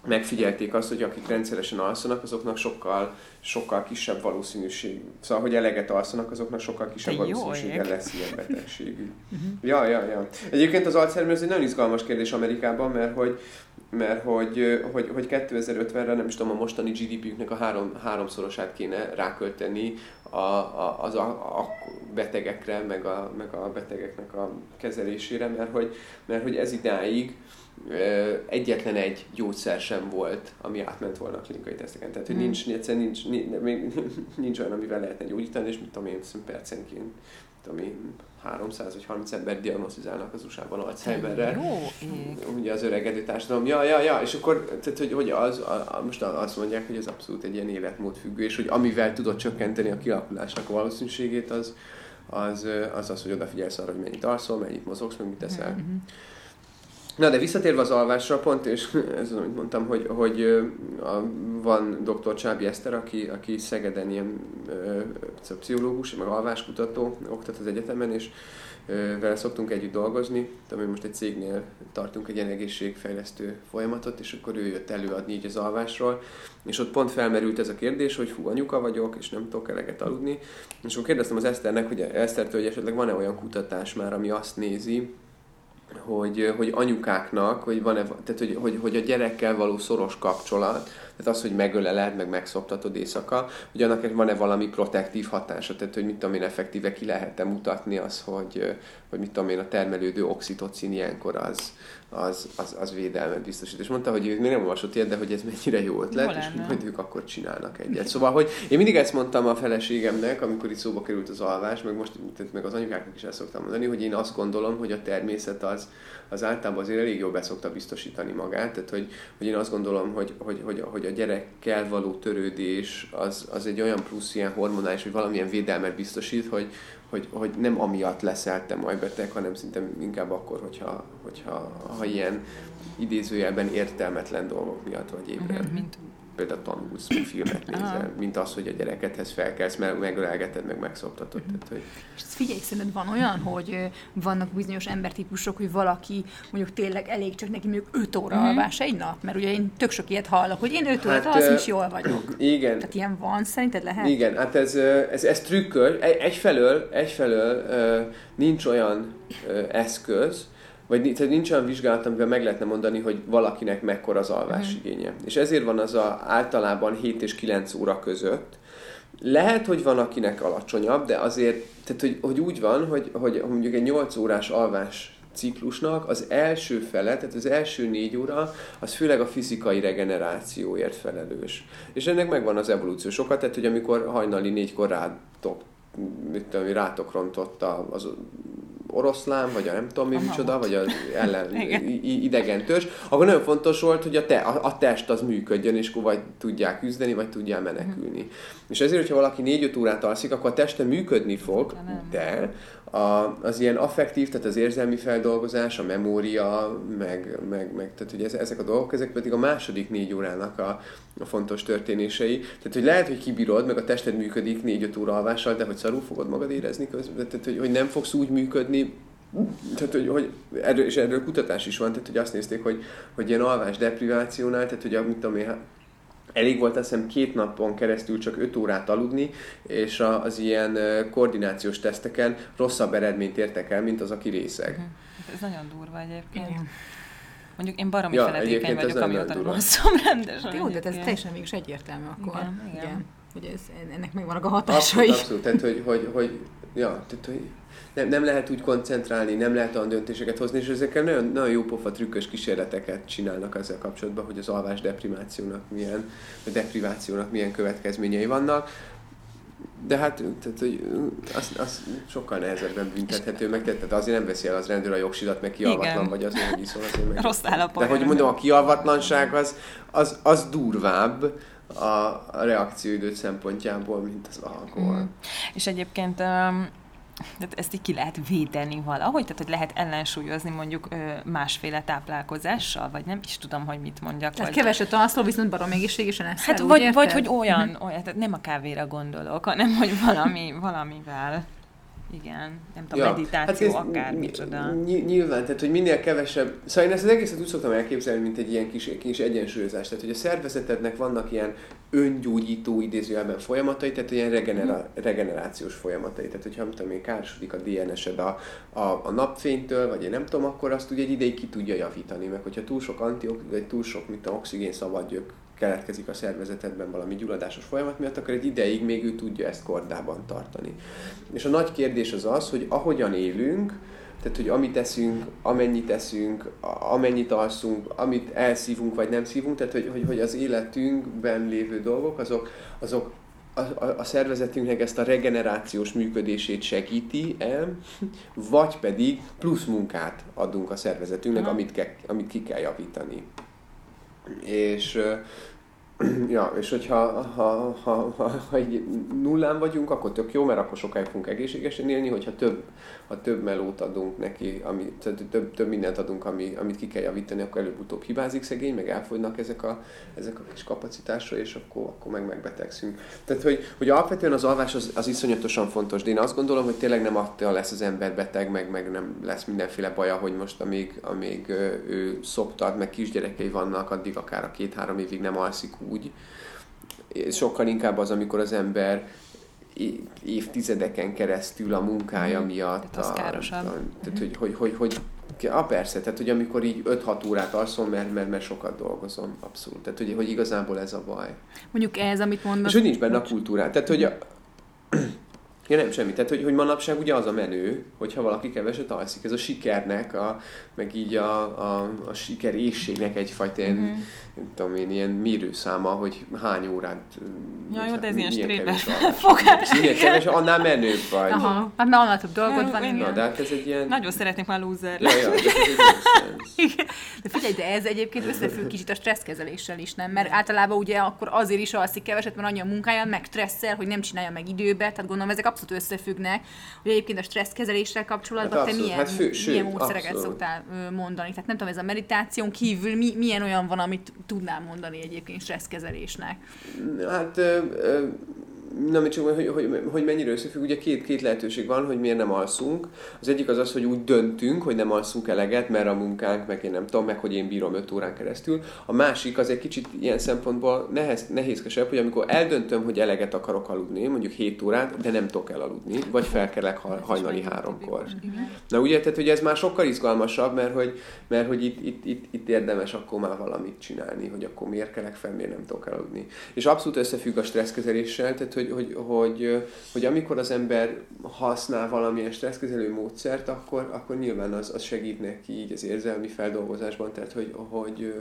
megfigyelték azt, hogy akik rendszeresen alszanak, azoknak sokkal, sokkal kisebb valószínűség, szóval, hogy eleget alszanak, azoknak sokkal kisebb valószínűsége lesz ilyen betegségű. uh-huh. Ja, ja, ja. Egyébként az Alzheimer ez egy nagyon izgalmas kérdés Amerikában, mert hogy mert hogy, hogy, hogy 2050-re nem is tudom, a mostani GDP-nek a három, háromszorosát kéne rákölteni a, a, az a, a betegekre, meg a, meg a betegeknek a kezelésére, mert hogy, mert hogy ez idáig egyetlen egy gyógyszer sem volt, ami átment volna a klinikai teszteken. Tehát, hogy hmm. nincs, egyszerűen nincs, nincs, nincs olyan, amivel lehetne gyógyítani, és mit tudom én, percenként ami 300 vagy 30 ember diagnosztizálnak az USA-ban Alzheimerre. Jó Ugye az öregedő társadalom. Ja, ja, ja, és akkor tehát, hogy, hogy az, a, most azt mondják, hogy ez abszolút egy ilyen életmód függő, és hogy amivel tudod csökkenteni a kialakulásnak a valószínűségét, az az, az, az hogy odafigyelsz arra, hogy mennyit alszol, mennyit mozogsz, meg mit teszel. Mm-hmm. Na de visszatérve az alvásra pont, és [laughs] ez az, amit mondtam, hogy, hogy a, van dr. Csábi Eszter, aki, aki Szegeden ilyen ö, pszichológus, meg alváskutató, oktat az egyetemen, és ö, vele szoktunk együtt dolgozni. Tehát most egy cégnél tartunk egy ilyen egészségfejlesztő folyamatot, és akkor ő jött előadni így az alvásról, és ott pont felmerült ez a kérdés, hogy hú, anyuka vagyok, és nem tudok eleget aludni. És akkor kérdeztem az Eszternek, hogy Esztertől, hogy esetleg van-e olyan kutatás már, ami azt nézi, hogy, hogy anyukáknak, hogy van-e, tehát hogy, hogy, hogy a gyerekkel való szoros kapcsolat, tehát az, hogy megöleled, meg megszoptatod éjszaka, hogy annak van-e valami protektív hatása, tehát hogy mit tudom én, effektíve ki lehet-e mutatni az, hogy, hogy mit tudom én, a termelődő oxitocin ilyenkor az, az, az, az védelmet biztosít. És mondta, hogy ő még nem olvasott ilyet, de hogy ez mennyire jó ötlet, jó és hogy majd ők akkor csinálnak egyet. Szóval, hogy én mindig ezt mondtam a feleségemnek, amikor itt szóba került az alvás, meg most meg az anyukáknak is el szoktam mondani, hogy én azt gondolom, hogy a természet az, az általában azért elég jól beszokta biztosítani magát, tehát hogy, hogy én azt gondolom, hogy, hogy, hogy, hogy a gyerekkel való törődés az, az egy olyan plusz ilyen hormonális, hogy valamilyen védelmet biztosít, hogy, hogy, hogy nem amiatt leszel te majd beteg, hanem szinte inkább akkor, hogyha, hogyha ha ilyen idézőjelben értelmetlen dolgok miatt vagy ébren. Mm-hmm. Mint például tanulsz, filmet nézel, Aha. mint az, hogy a gyerekedhez felkelsz, meg megölelgeted, meg megszoptatod. Mm. Tehát, hogy... És figyelj, szerinted van olyan, hogy vannak bizonyos embertípusok, hogy valaki mondjuk tényleg elég csak neki mondjuk 5 óra mm. alvás egy nap? Mert ugye én tök sok ilyet hallok, hogy én 5 órát hát, az is jól vagyok. Igen. Tehát ilyen van, szerinted lehet? Igen, hát ez, ez, ez trükkös. Egyfelől, egyfelől nincs olyan eszköz, vagy tehát nincs olyan vizsgálat, amivel meg lehetne mondani, hogy valakinek mekkora az alvásigénye. Mm. És ezért van az a, általában 7 és 9 óra között. Lehet, hogy van akinek alacsonyabb, de azért, tehát hogy, hogy úgy van, hogy, hogy mondjuk egy 8 órás alvás ciklusnak az első fele, tehát az első négy óra, az főleg a fizikai regenerációért felelős. És ennek megvan az evolúció sokat, tehát hogy amikor hajnali négykor rátok, mit tudom, rátok rontott az oroszlán, vagy a nem tudom mi micsoda, vagy az ellen [laughs] idegen törzs, akkor nagyon fontos volt, hogy a, te, a, a test az működjön, és akkor vagy tudják küzdeni, vagy tudják menekülni. Mm. És ezért, hogyha valaki 4-5 órát alszik, akkor a teste működni fog, de a, az ilyen affektív, tehát az érzelmi feldolgozás, a memória, meg, meg, meg tehát hogy ezek a dolgok, ezek pedig a második négy órának a, a fontos történései. Tehát, hogy lehet, hogy kibírod, meg a tested működik négy-öt óra alvással, de hogy szarul fogod magad érezni közben, tehát, hogy, hogy nem fogsz úgy működni, tehát, hogy, hogy erről, és erről kutatás is van, tehát, hogy azt nézték, hogy, hogy ilyen alvás deprivációnál, tehát, hogy a, mit tudom én, elég volt azt hiszem két napon keresztül csak 5 órát aludni, és az ilyen koordinációs teszteken rosszabb eredményt értek el, mint az, aki részeg. Mhm. Hát ez nagyon durva egyébként. Igen. Mondjuk én baromi ja, feletékeny vagyok, amióta nem alszom [laughs] rendesen. Jó, de ez teljesen mégis egyértelmű akkor. Igen, igen. igen. hogy ez, ennek megvannak a hatásai. Abszolút, abszolút. Tehát, hogy, hogy, hogy, ja, tehát, hogy nem, nem lehet úgy koncentrálni, nem lehet olyan döntéseket hozni, és ezekkel nagyon, nagyon jó pofa trükkös kísérleteket csinálnak ezzel kapcsolatban, hogy az alvás deprivációnak milyen, a deprivációnak milyen következményei vannak. De hát tehát, hogy az, az sokkal nehezebben büntethető meg, tehát azért nem veszi el az rendőr a jogsidat, meg kialvatlan Igen. vagy azért, hogy iszol azért meg. Rossz állapot. De hogy mondom, a kialvatlanság az, az, az durvább a, reakcióidőt szempontjából, mint az alkohol. Mm. És egyébként um, tehát ezt így ki lehet védeni valahogy, tehát hogy lehet ellensúlyozni mondjuk ö, másféle táplálkozással, vagy nem is tudom, hogy mit mondjak. Tehát vagy... keveset alszol, viszont barom egészségesen eszel, Hát vagy, érted? vagy hogy olyan, olyan, tehát nem a kávéra gondolok, hanem hogy valami, valamivel. Igen, nem tudom, Ja, meditáció, hát akár micsoda. ny- Nyilván, tehát hogy minél kevesebb... Szóval én ezt az egészet úgy szoktam elképzelni, mint egy ilyen kis, kis egyensúlyozás. Tehát, hogy a szervezetednek vannak ilyen öngyógyító idézőjelben folyamatai, tehát ilyen regenera- regenerációs folyamatai. Tehát, hogyha nem tudom én, károsodik a DNS-ed a, a, a napfénytől, vagy én nem tudom, akkor azt ugye egy ideig ki tudja javítani. Meg hogyha túl sok antiox, vagy túl sok, mint a oxigén szabadgyök keletkezik a szervezetedben valami gyulladásos folyamat miatt, akkor egy ideig még ő tudja ezt kordában tartani. És a nagy kérdés az az, hogy ahogyan élünk, tehát, hogy amit teszünk, amennyit teszünk, a- amennyit alszunk, amit elszívunk, vagy nem szívunk, tehát, hogy, hogy, hogy az életünkben lévő dolgok, azok, azok a, a, a szervezetünknek ezt a regenerációs működését segíti el, vagy pedig plusz munkát adunk a szervezetünknek, amit, ke, amit ki kell javítani. És [clears throat] Ja, és hogyha ha, ha, ha, ha egy nullán vagyunk, akkor tök jó, mert akkor sokáig fogunk egészségesen élni, hogyha több, ha több melót adunk neki, ami, tehát több, több mindent adunk, ami, amit ki kell javítani, akkor előbb-utóbb hibázik szegény, meg elfogynak ezek a, ezek a kis kapacitásra, és akkor, akkor meg megbetegszünk. Tehát, hogy, hogy alapvetően az alvás az, az iszonyatosan fontos, de én azt gondolom, hogy tényleg nem attól lesz az ember beteg, meg, meg nem lesz mindenféle baja, hogy most amíg, amíg ő szoptat, meg kisgyerekei vannak, addig akár a két-három évig nem alszik úgy. Sokkal inkább az, amikor az ember évtizedeken keresztül a munkája Mhm. miatt. Tehát az a- károsabb. A, tehát, hogy, hogy, hogy, hogy Ah, persze, tehát hogy amikor így 5-6 órát alszom, mert, mert, mert sokat dolgozom, abszolút. Tehát, hogy, hogy igazából ez a baj. Mondjuk ez, amit mondasz. És hogy nincs benne a kultúrát. Tehát, hogy a... Ja, nem semmi. Tehát, hogy, hogy manapság ugye az a menő, hogyha valaki keveset alszik. Ez a sikernek, a, meg így a, a, a sikerészségnek egyfajta ilyen, Mhm. nem tudom én, ilyen mérőszáma, hogy hány órát... Ja, jó, de ez ilyen stréber fogás. Minél annál menőbb vagy. Aha, hát mert annál több dolgod van. Na, de hát ez egy ilyen... Nagyon szeretnék már loser Ja, ja, de ez egy. [laughs] Igen. De figyelj, de ez egyébként összefügg kicsit a stresszkezeléssel is, nem? Mert általában ugye akkor azért is alszik keveset, mert annyi a munkája, meg stresszel, hogy nem csinálja meg időbe, tehát gondolom ezek abszolút összefüggnek. Hogy egyébként a stresszkezeléssel kapcsolatban Hát te abszolút, milyen, hát fő- sőt, milyen módszereket abszolút. szoktál mondani? Tehát nem tudom, ez a meditáción kívül mi, milyen olyan van, amit tudnál mondani egyébként stresszkezelésnek? Hát, ö, ö, na, csak, hogy, hogy, hogy mennyire összefügg, ugye két, két lehetőség van, hogy miért nem alszunk. Az egyik az az, hogy úgy döntünk, hogy nem alszunk eleget, mert a munkánk, meg én nem tudom, meg hogy én bírom 5 órán keresztül. A másik az egy kicsit ilyen szempontból nehez, nehézkesebb, hogy amikor eldöntöm, hogy eleget akarok aludni, mondjuk 7 órát, de nem tudok elaludni, vagy felkelek ha- hajnali háromkor. Na ugye, tehát hogy ez már sokkal izgalmasabb, mert hogy, mert hogy itt, itt, itt, itt érdemes akkor már valamit csinálni, hogy akkor miért kelek fel, miért nem tudok elaludni. És abszolút összefügg a stresszkezeléssel, tehát hogy, hogy, hogy, hogy amikor az ember használ valamilyen stresszkezelő módszert, akkor, akkor nyilván az, az segít neki így az érzelmi feldolgozásban, tehát hogy, hogy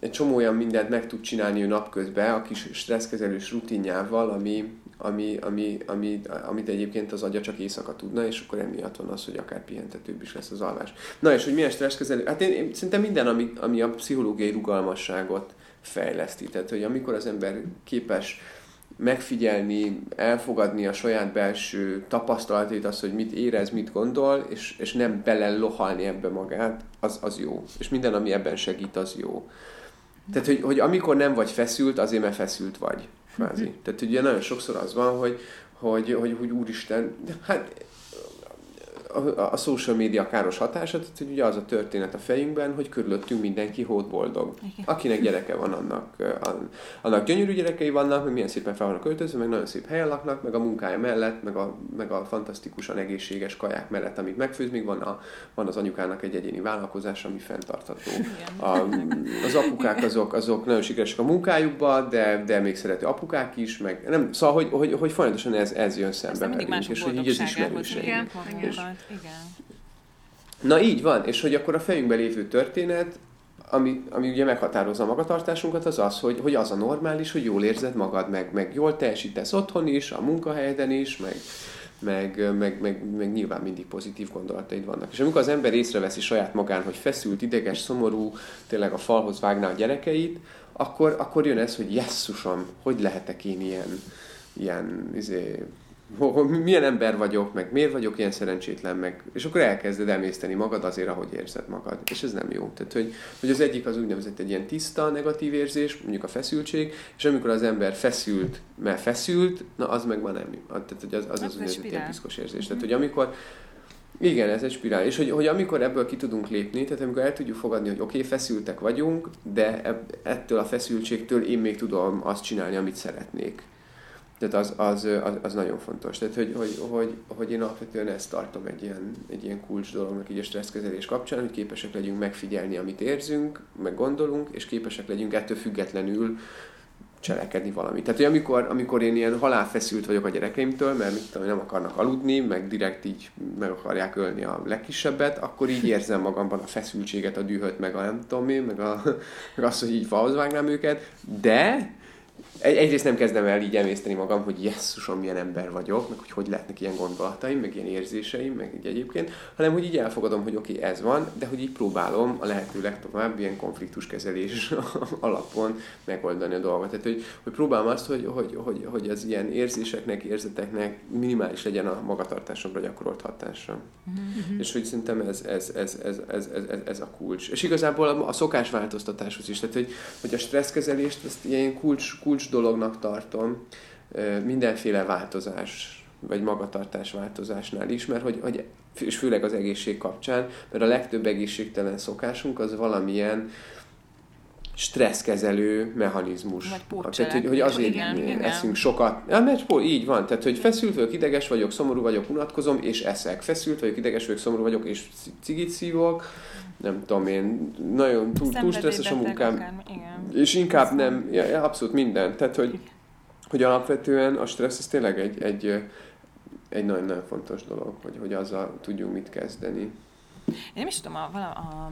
egy csomó olyan mindent meg tud csinálni ő napközben a kis stresszkezelős rutinjával, ami, ami, ami, ami, amit egyébként az agya csak éjszaka tudna, és akkor emiatt van az, hogy akár pihentetőbb is lesz az alvás. Na és hogy milyen stresszkezelő? Hát én, én szerintem minden, ami, ami a pszichológiai rugalmasságot fejleszti. Tehát, hogy amikor az ember képes megfigyelni, elfogadni a saját belső tapasztalatait, azt, hogy mit érez, mit gondol, és, és nem belelohalni ebbe magát, az, az jó. És minden, ami ebben segít, az jó. Tehát, hogy, hogy amikor nem vagy feszült, azért mert feszült vagy. Kvázi. Tehát ugye nagyon sokszor az van, hogy, hogy, hogy, hogy úristen, hát a, a social média káros hatása, tehát hogy ugye az a történet a fejünkben, hogy körülöttünk mindenki hót boldog. Igen. Akinek gyereke van, annak, annak gyönyörű gyerekei vannak, meg milyen szépen fel vannak költözve, meg nagyon szép helyen laknak, meg a munkája mellett, meg a, meg a fantasztikusan egészséges kaják mellett, amit megfőz, még van, a, van az anyukának egy egyéni vállalkozás, ami fenntartható. A, az apukák azok, azok nagyon sikeresek a munkájukban, de, de még szerető apukák is, meg nem, szóval, hogy, hogy, hogy folyamatosan ez, ez jön szembe velünk, és hogy így az ismerőseink. Igen, Igen. Igen. Na így van, és hogy akkor a fejünkben lévő történet, ami, ami ugye meghatározza a magatartásunkat, az az, hogy, hogy az a normális, hogy jól érzed magad, meg, meg jól teljesítesz otthon is, a munkahelyeden is, meg, meg, meg, meg, meg nyilván mindig pozitív gondolataid vannak. És amikor az ember észreveszi saját magán, hogy feszült, ideges, szomorú, tényleg a falhoz vágná a gyerekeit, akkor, akkor jön ez, hogy jesszusom, hogy lehetek én ilyen, ilyen izé, milyen ember vagyok, meg miért vagyok ilyen szerencsétlen, meg, és akkor elkezded emészteni magad azért, ahogy érzed magad. És ez nem jó. Tehát, hogy, hogy az egyik az úgynevezett egy ilyen tiszta negatív érzés, mondjuk a feszültség, és amikor az ember feszült, mert feszült, na az meg már nem. Tehát, hogy az az, Ez az úgynevezett ilyen piszkos érzés. Tehát, hogy amikor igen, ez egy spirál. És hogy, hogy amikor ebből ki tudunk lépni, tehát amikor el tudjuk fogadni, hogy oké, okay, feszültek vagyunk, de ettől a feszültségtől én még tudom azt csinálni, amit szeretnék. Tehát az, az, az, az nagyon fontos. Tehát, hogy, hogy, hogy, hogy én alapvetően ezt tartom egy ilyen, egy ilyen kulcs dolognak így a stresszkezelés kapcsán, hogy képesek legyünk megfigyelni, amit érzünk, meg gondolunk, és képesek legyünk ettől függetlenül cselekedni valamit. Tehát, hogy amikor, amikor én ilyen halálfeszült vagyok a gyerekeimtől, mert mit tudom, nem akarnak aludni, meg direkt így meg akarják ölni a legkisebbet, akkor így érzem magamban a feszültséget, a dühöt, meg a nem tudom én, meg, a, meg azt, hogy így falhoz őket, de egy, egyrészt nem kezdem el így emészteni magam, hogy jesszusom, milyen ember vagyok, meg hogy hogy lehetnek ilyen gondolataim, meg ilyen érzéseim, meg így egyébként, hanem hogy így elfogadom, hogy oké, okay, ez van, de hogy így próbálom a lehető legtovább ilyen konfliktuskezelés [laughs] alapon megoldani a dolgot. Tehát, hogy, hogy próbálom azt, hogy, hogy, hogy, hogy az ilyen érzéseknek, érzeteknek minimális legyen a magatartásomra gyakorolt hatása. Mm-hmm. És hogy szerintem ez, ez, ez, ez, ez, ez, ez, ez a kulcs. És igazából a, a szokásváltoztatáshoz is, tehát hogy, hogy a stresszkezelést ezt ilyen kulcs, kulcs dolognak tartom mindenféle változás vagy magatartás változásnál is, mert hogy, hogy és főleg az egészség kapcsán, mert a legtöbb egészségtelen szokásunk az valamilyen stresszkezelő mechanizmus. Tehát, hogy, hogy azért Igen, igen. eszünk sokat. Ja, mert így van. Tehát, hogy feszült vagyok, ideges vagyok, szomorú vagyok, unatkozom, és eszek. Feszült vagyok, ideges vagyok, szomorú vagyok, és cigit szívok. Nem tudom én, nagyon túl, túl stresszes a munkám. akármi, Igen. És inkább nem, ja, abszolút minden. Tehát, hogy, hogy alapvetően a stressz ez tényleg egy, egy, egy nagyon-nagyon fontos dolog, hogy, hogy azzal tudjunk mit kezdeni. Én nem is tudom, a, vala, a,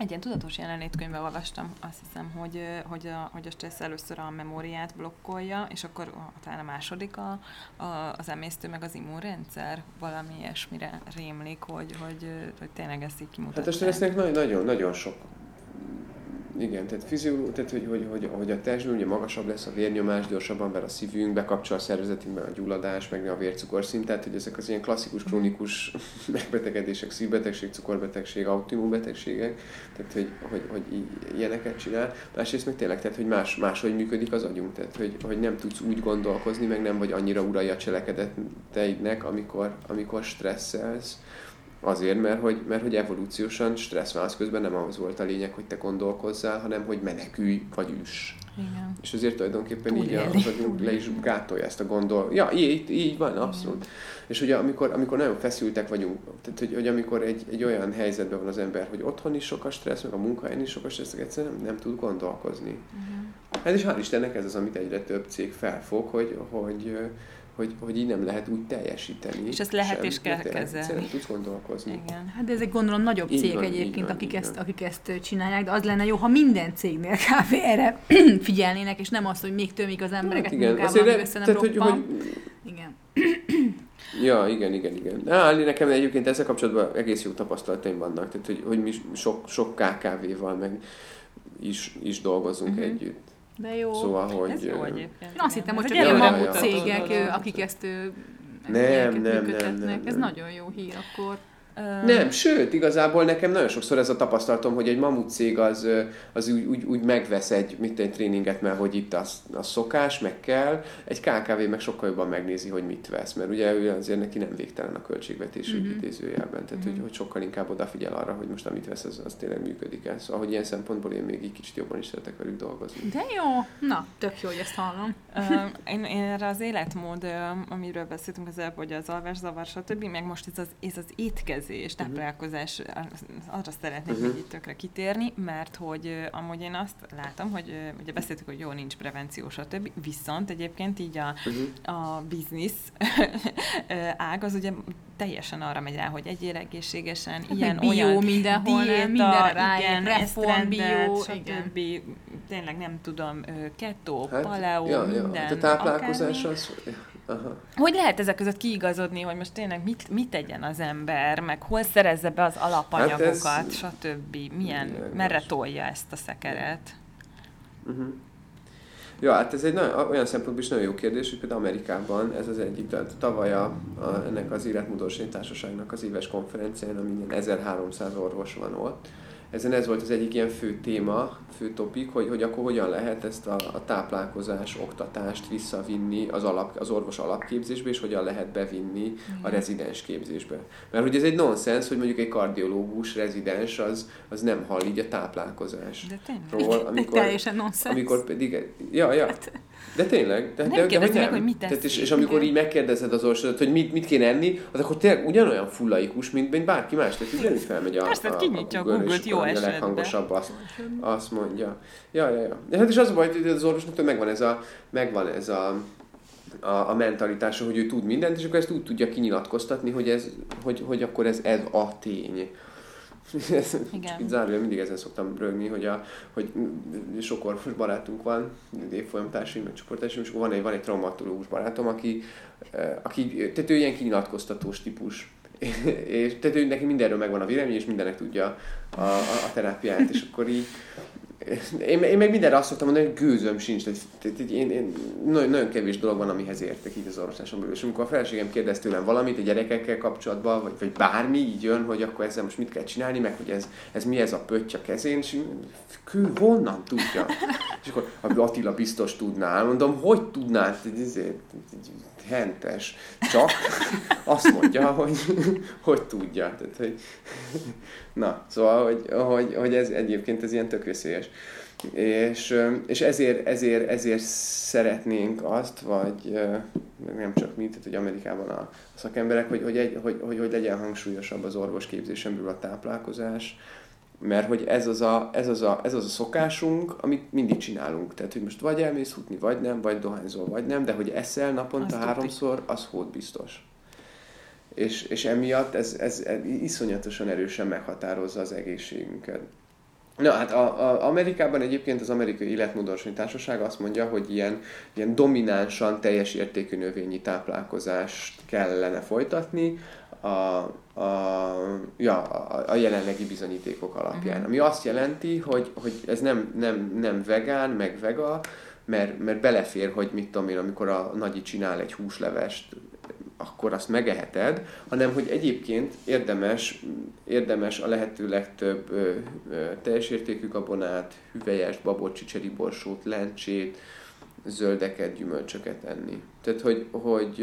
egy ilyen tudatos jelenlétkönyvben olvastam, azt hiszem, hogy, hogy, a, hogy a stressz először a memóriát blokkolja, és akkor talán a második a, a, az emésztő, meg az immunrendszer valami ilyesmire rémlik, hogy, hogy, hogy tényleg ezt így kimutatják. Hát a stressznek nagyon, nagyon, nagyon sok igen, tehát fizioló, tehát hogy, hogy, hogy, hogy a testben ugye magasabb lesz a vérnyomás, gyorsabban ver a szívünk, bekapcsol a szervezetünkben a gyulladás, meg a vércukorszint, tehát hogy ezek az ilyen klasszikus, krónikus [laughs] megbetegedések, szívbetegség, cukorbetegség, autoimmunbetegségek, tehát hogy, hogy, hogy ilyeneket csinál. Másrészt meg tényleg, tehát hogy más, máshogy működik az agyunk, tehát hogy, hogy nem tudsz úgy gondolkozni, meg nem vagy annyira urai a cselekedeteidnek, amikor, amikor stresszelsz, Azért, mert hogy, mert hogy evolúciósan stresszválasz közben nem az volt a lényeg, hogy te gondolkozzál, hanem hogy menekülj vagy üss. Igen. És azért tulajdonképpen így Túlélni. az agyunk le is gátolja ezt a gondol. Ja, így, így van, abszolút. És ugye amikor, amikor nagyon feszültek vagyunk, tehát hogy, hogy amikor egy, egy olyan helyzetben van az ember, hogy otthon is sok a stressz, meg a munkahelyen is sok a stressz, egyszerűen nem, nem tud gondolkozni. Uh-huh. Hát és hál' Istennek ez az, amit egyre több cég felfog, hogy, hogy, hogy, hogy így nem lehet úgy teljesíteni. És ezt lehet sem, és kell kezelni. Nem tudsz gondolkozni. Igen. Hát de ezek gondolom nagyobb Így cég van, egyébként, van, akik, ezt, van. akik ezt csinálják, de az lenne jó, ha minden cégnél [laughs] kb. erre [clears throat] figyelnének, és nem az, hogy még tömik az embereket Hát igen, munkában, azért, össze nem tehát, hogy, roppan. hogy, Igen. [clears throat] Ja, igen, igen, igen. Á, nekem egyébként ezzel kapcsolatban egész jó tapasztalataim vannak, tehát hogy, hogy mi sok, sok KKV-val meg is, is dolgozunk uh-huh. együtt. De jó. Szóval, hogy... Ez jó egyébként. Én azt hittem, hogy csak ilyen mamut cégek, akik ezt Nem, nem, nem, működtetnek. nem, Ez nem. nagyon jó hír akkor. Nem, sőt, igazából nekem nagyon sokszor ez a tapasztalatom, hogy egy mamut cég az, az úgy, úgy, úgy megvesz egy, mit egy tréninget, mert hogy itt az, az szokás, meg kell, egy KKV meg sokkal jobban megnézi, hogy mit vesz, mert ugye ő azért neki nem végtelen a költségvetés mm-hmm. idézőjelben, tehát mm-hmm. hogy, hogy sokkal inkább odafigyel arra, hogy most amit vesz, az, az tényleg működik el. Szóval, hogy ilyen szempontból én még egy kicsit jobban is szeretek velük dolgozni. De jó, na, tök jó, hogy ezt hallom. Uh, én, én erre az életmód, amiről beszéltünk az előbb, hogy az alvászavar, stb., meg most ez az, ez az étkezés, mhm. táplálkozás, arra szeretnék uh-huh. még itt tökre kitérni, mert hogy amúgy én azt látom, hogy ugye beszéltük, hogy jó, nincs prevenció, stb. Viszont egyébként így a, uh-huh. a biznisz ág az ugye teljesen arra megy rá, hogy egyél egészségesen, hát ilyen, bio, olyan mindenhol, diéta, minden igen, reform, bio, stb. Igen. Tényleg nem tudom, keto, hát, paleo, ja, ja. minden. Hát a táplálkozás akármi. az Aha. Hogy lehet ezek között kiigazodni, hogy most tényleg mit, mit tegyen az ember, meg hol szerezze be az alapanyagokat, hát ez... stb. Milyen, Milyen merre tolja ezt a szekeret? Uh-huh. Ja, hát ez egy nagyon, olyan szempontból is nagyon jó kérdés, hogy például Amerikában ez az egyik, tehát tavaly a, a, ennek az életmódosítás társaságnak az éves konferencián, amin 1300 orvos van ott, ezen ez volt az egyik ilyen fő téma, fő topik, hogy, hogy akkor hogyan lehet ezt a, a táplálkozás, oktatást visszavinni az, alap, az orvos alapképzésbe, és hogyan lehet bevinni a rezidens képzésbe. Mert hogy ez egy nonsens, hogy mondjuk egy kardiológus rezidens az, az nem hall így a táplálkozás. De tényleg. amikor, teljesen nonsens. Amikor pedig, ja, ja. Hát, de tényleg. De, nem de, de, hogy nem. meg, hogy mit Tehát és, és amikor így megkérdezed az orvosodat, hogy mit, mit kéne enni, az akkor tényleg ugyanolyan fullaikus, mint, mint bárki más. Tehát ugyanúgy felmegy a, Persze, a, a, a Google-t jó esetben. A leghangosabb azt, azt mondja. Ja, ja, ja. De hát is az a baj, hogy az orvosnak megvan ez a, megvan ez a, a, a mentalitása, hogy ő tud mindent, és akkor ezt úgy tudja kinyilatkoztatni, hogy, ez, hogy, hogy akkor ez, ez a tény. Igen. Itt zárója mindig ezen szoktam rögni, hogy, a, hogy sok orvos barátunk van, évfolyamtársaim, meg csoportársaim, és van egy, van egy traumatológus barátom, aki, eh, aki tehát ő ilyen kinyilatkoztatós típus. [laughs] és tehát ő neki mindenről megvan a vélemény, és mindenek tudja a, a, a terápiát, és akkor így én, én meg mindenre azt szoktam mondani, hogy gőzöm sincs. Tehát, én, én, nagyon, nagyon kevés dolog van, amihez értek így az orvosláson. És amikor a feleségem kérdez tőlem valamit a gyerekekkel kapcsolatban, vagy, vagy bármi így jön, hogy akkor ezzel most mit kell csinálni, meg hogy ez, ez mi ez a pötty a kezén, és kő, honnan tudja? És akkor Attila biztos tudná. Mondom, hogy tudnád? Hentes. Csak azt mondja, hogy, hogy tudja. Tehát, hogy, na, szóval, hogy, hogy, hogy ez egyébként ez ilyen tök veszélyes. És, és ezért, ezért, ezért szeretnénk azt, vagy nem csak mi, tehát hogy Amerikában a szakemberek, hogy, hogy, egy, hogy, hogy, hogy legyen hangsúlyosabb az orvosképzésen belül a táplálkozás, mert hogy ez az, a, ez, az a, ez az a szokásunk, amit mindig csinálunk. Tehát, hogy most vagy elmész futni, vagy nem, vagy dohányzol, vagy nem, de hogy eszel naponta az háromszor, az hód biztos. És, és emiatt ez, ez, ez iszonyatosan erősen meghatározza az egészségünket. Na hát a, a Amerikában egyébként az Amerikai Életmódosító Társaság azt mondja, hogy ilyen, ilyen dominánsan teljes értékű növényi táplálkozást kellene folytatni, a, a, ja, a, a jelenlegi bizonyítékok alapján. Uh-huh. Ami azt jelenti, hogy, hogy ez nem, nem, nem vegán, meg vega, mert, mert belefér, hogy mit tudom én, amikor a nagyi csinál egy húslevest, akkor azt megeheted, hanem hogy egyébként érdemes, érdemes a lehető legtöbb ö, ö, teljes értékű gabonát, hüvelyes, babot, csicseriborsót, lencsét, zöldeket, gyümölcsöket enni. Tehát, hogy, hogy,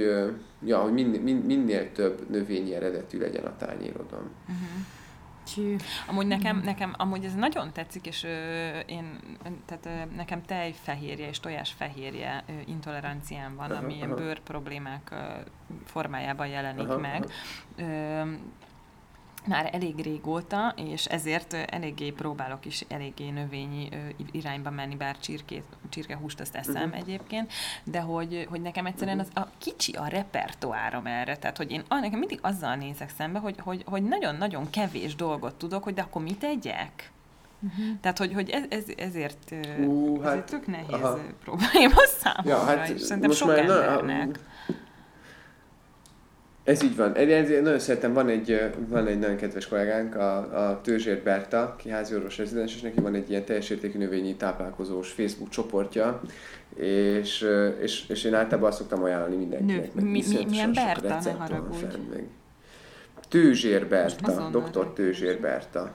ja, hogy minél, minél több növényi eredetű legyen a tányérodon. Uh-huh. Amúgy nekem, nekem amúgy ez nagyon tetszik, és ö, én, tehát ö, nekem tejfehérje és tojásfehérje ö, intoleranciám van, uh-huh, ami ilyen bőr problémák ö, formájában jelenik uh-huh, meg. Ö, már elég régóta, és ezért eléggé próbálok is eléggé növényi irányba menni, bár csirkét, csirkehúst azt eszem uh-huh. egyébként, de hogy, hogy nekem egyszerűen az a kicsi a repertoárom erre, tehát hogy én nekem mindig azzal nézek szembe, hogy, hogy, hogy nagyon-nagyon kevés dolgot tudok, hogy de akkor mit tegyek? Uh-huh. Tehát, hogy, hogy ez, ez, ezért, uh, ezért hát, tök nehéz aha. probléma számomra, ja, hát és szerintem sok már embernek. Na, ez így van. Én nagyon szeretem, van egy, van egy nagyon kedves kollégánk, a, a Tőzsér Berta, aki házi orvos rezidens, és neki van egy ilyen teljes értékű növényi táplálkozós Facebook csoportja, és, és, és én általában azt szoktam ajánlani mindenkinek. Nő, mi, mi, milyen Berta, ne haragudj. Meg. Tőzsér Berta, doktor. Tőzsér Berta.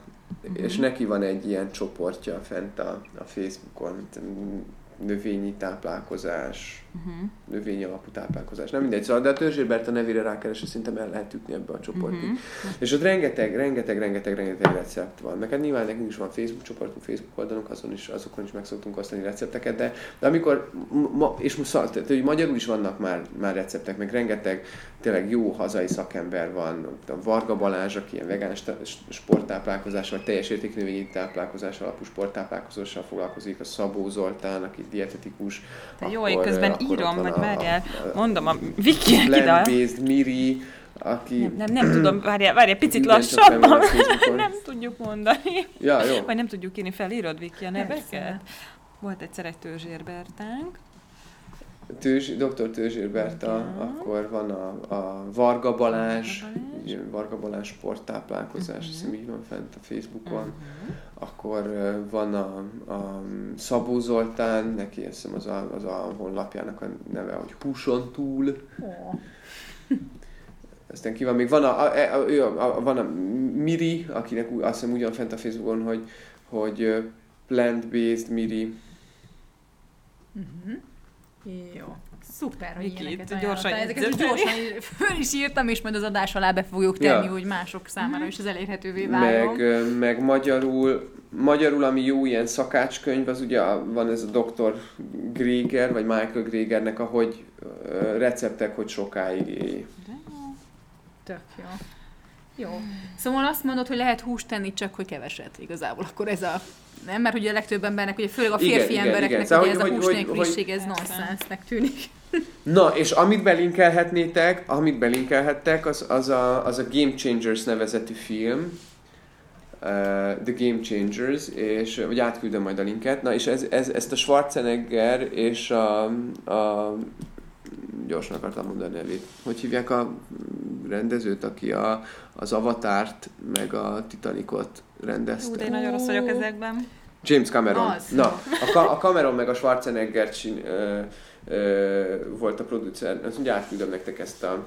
És neki van egy ilyen csoportja fent a, a Facebookon, növényi táplálkozás, Uh-huh. növényi alapú táplálkozás. Nem mindegy, szóval, de a Tőzsér Berta nevére rákeresve szerintem el lehet ütni ebbe a csoportig. Mhm. És ott rengeteg, rengeteg, rengeteg, rengeteg recept van. Meg hát nyilván nekünk is van Facebook csoportunk, Facebook oldalunk, azon is, azokon is meg szoktunk osztani recepteket, de, de amikor, ma, és most szóval, tehát, hogy magyarul is vannak már, már receptek, meg rengeteg tényleg jó hazai szakember van, a Varga Balázs, aki ilyen vegán sta- sporttáplálkozás, vagy teljes értéknövényi táplálkozás alapú sporttáplálkozással foglalkozik, a Szabó Zoltán, aki dietetikus. Jó, én akkor, közben akkor írom, vagy a- várjál, a- mondom a Vikinek ide. Miri, aki... Nem, nem, nem tudom, várjál, várjál, picit lassabban. nem tudjuk mondani. Ja, jó. Vagy nem tudjuk írni, felírod Viki a neveket? Volt egyszer egy törzsérbertánk. Tőzs, Dr. Tőzsér Berta, Igen. akkor van a, a Varga Balázs, Varga Balázs. ugye, Varga Balázs sporttáplálkozás, azt hiszem így van fent a Facebookon. Uh-huh. Akkor van a, a Szabó Zoltán, neki hiszem az a, az a honlapjának a neve, hogy Húson túl. Ó, Aztán ki van még, van a, a, a, ő a, a, van a Miri, akinek azt hiszem úgy van fent a Facebookon, hogy, hogy plant-based Miri. Mhm. Jó. Szuper, hogy Viki, ilyeneket gyorsan. Ezeket gyorsan föl is írtam, és majd az adás alá be fogjuk tenni, Ja. hogy mások számára is ez elérhetővé Meg, váljon. ö, meg magyarul, magyarul, ami jó ilyen szakácskönyv, az ugye a- van ez a Dr. Gréger, vagy Michael Grégernek, ahogy ö, receptek, hogy sokáig élj. Tök jó. Jó. Szóval azt mondod, hogy lehet húst tenni, csak hogy keveset igazából. Akkor ez a... Nem, mert ugye a legtöbb embernek, ugye főleg a Igen, férfi igen, embereknek, igen. Szóval, ugye ez hogy- a hogy- hús hogy- nélküliség, ez nonsensnek tűnik. [laughs] Na, és amit belinkelhetnétek, amit belinkelhettek, az, az, a, az a Game Changers nevezetű film, uh, The Game Changers, és, vagy átküldöm majd a linket. Na, és ez, ez, ezt a Schwarzenegger és a, a gyorsan akartam mondani nevét. Hogy hívják a rendezőt, aki a, az Avatárt, meg a Titanicot rendezte? Ú, de én nagyon rossz vagyok ezekben. James Cameron. Az. Na, a, Ka- a Cameron meg a Schwarzenegger csin, ö, ö, volt a producer. Azt ugye átküldöm nektek ezt a,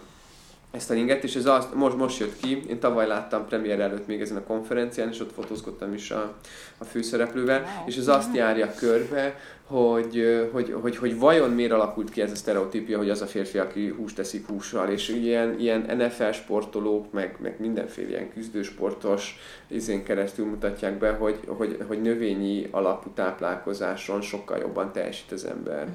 ezt a linket, és ez az, most, most jött ki. Én tavaly láttam premier előtt még ezen a konferencián, és ott fotózkodtam is a, a főszereplővel, Wow. és ez azt járja körbe, hogy, hogy, hogy, hogy vajon miért alakult ki ez a sztereotípia, hogy az a férfi, aki húst teszik hússal, és ilyen, ilyen NFL sportolók, meg, meg mindenféle ilyen küzdősportos izén keresztül mutatják be, hogy, hogy, hogy növényi alapú táplálkozáson sokkal jobban teljesít az ember.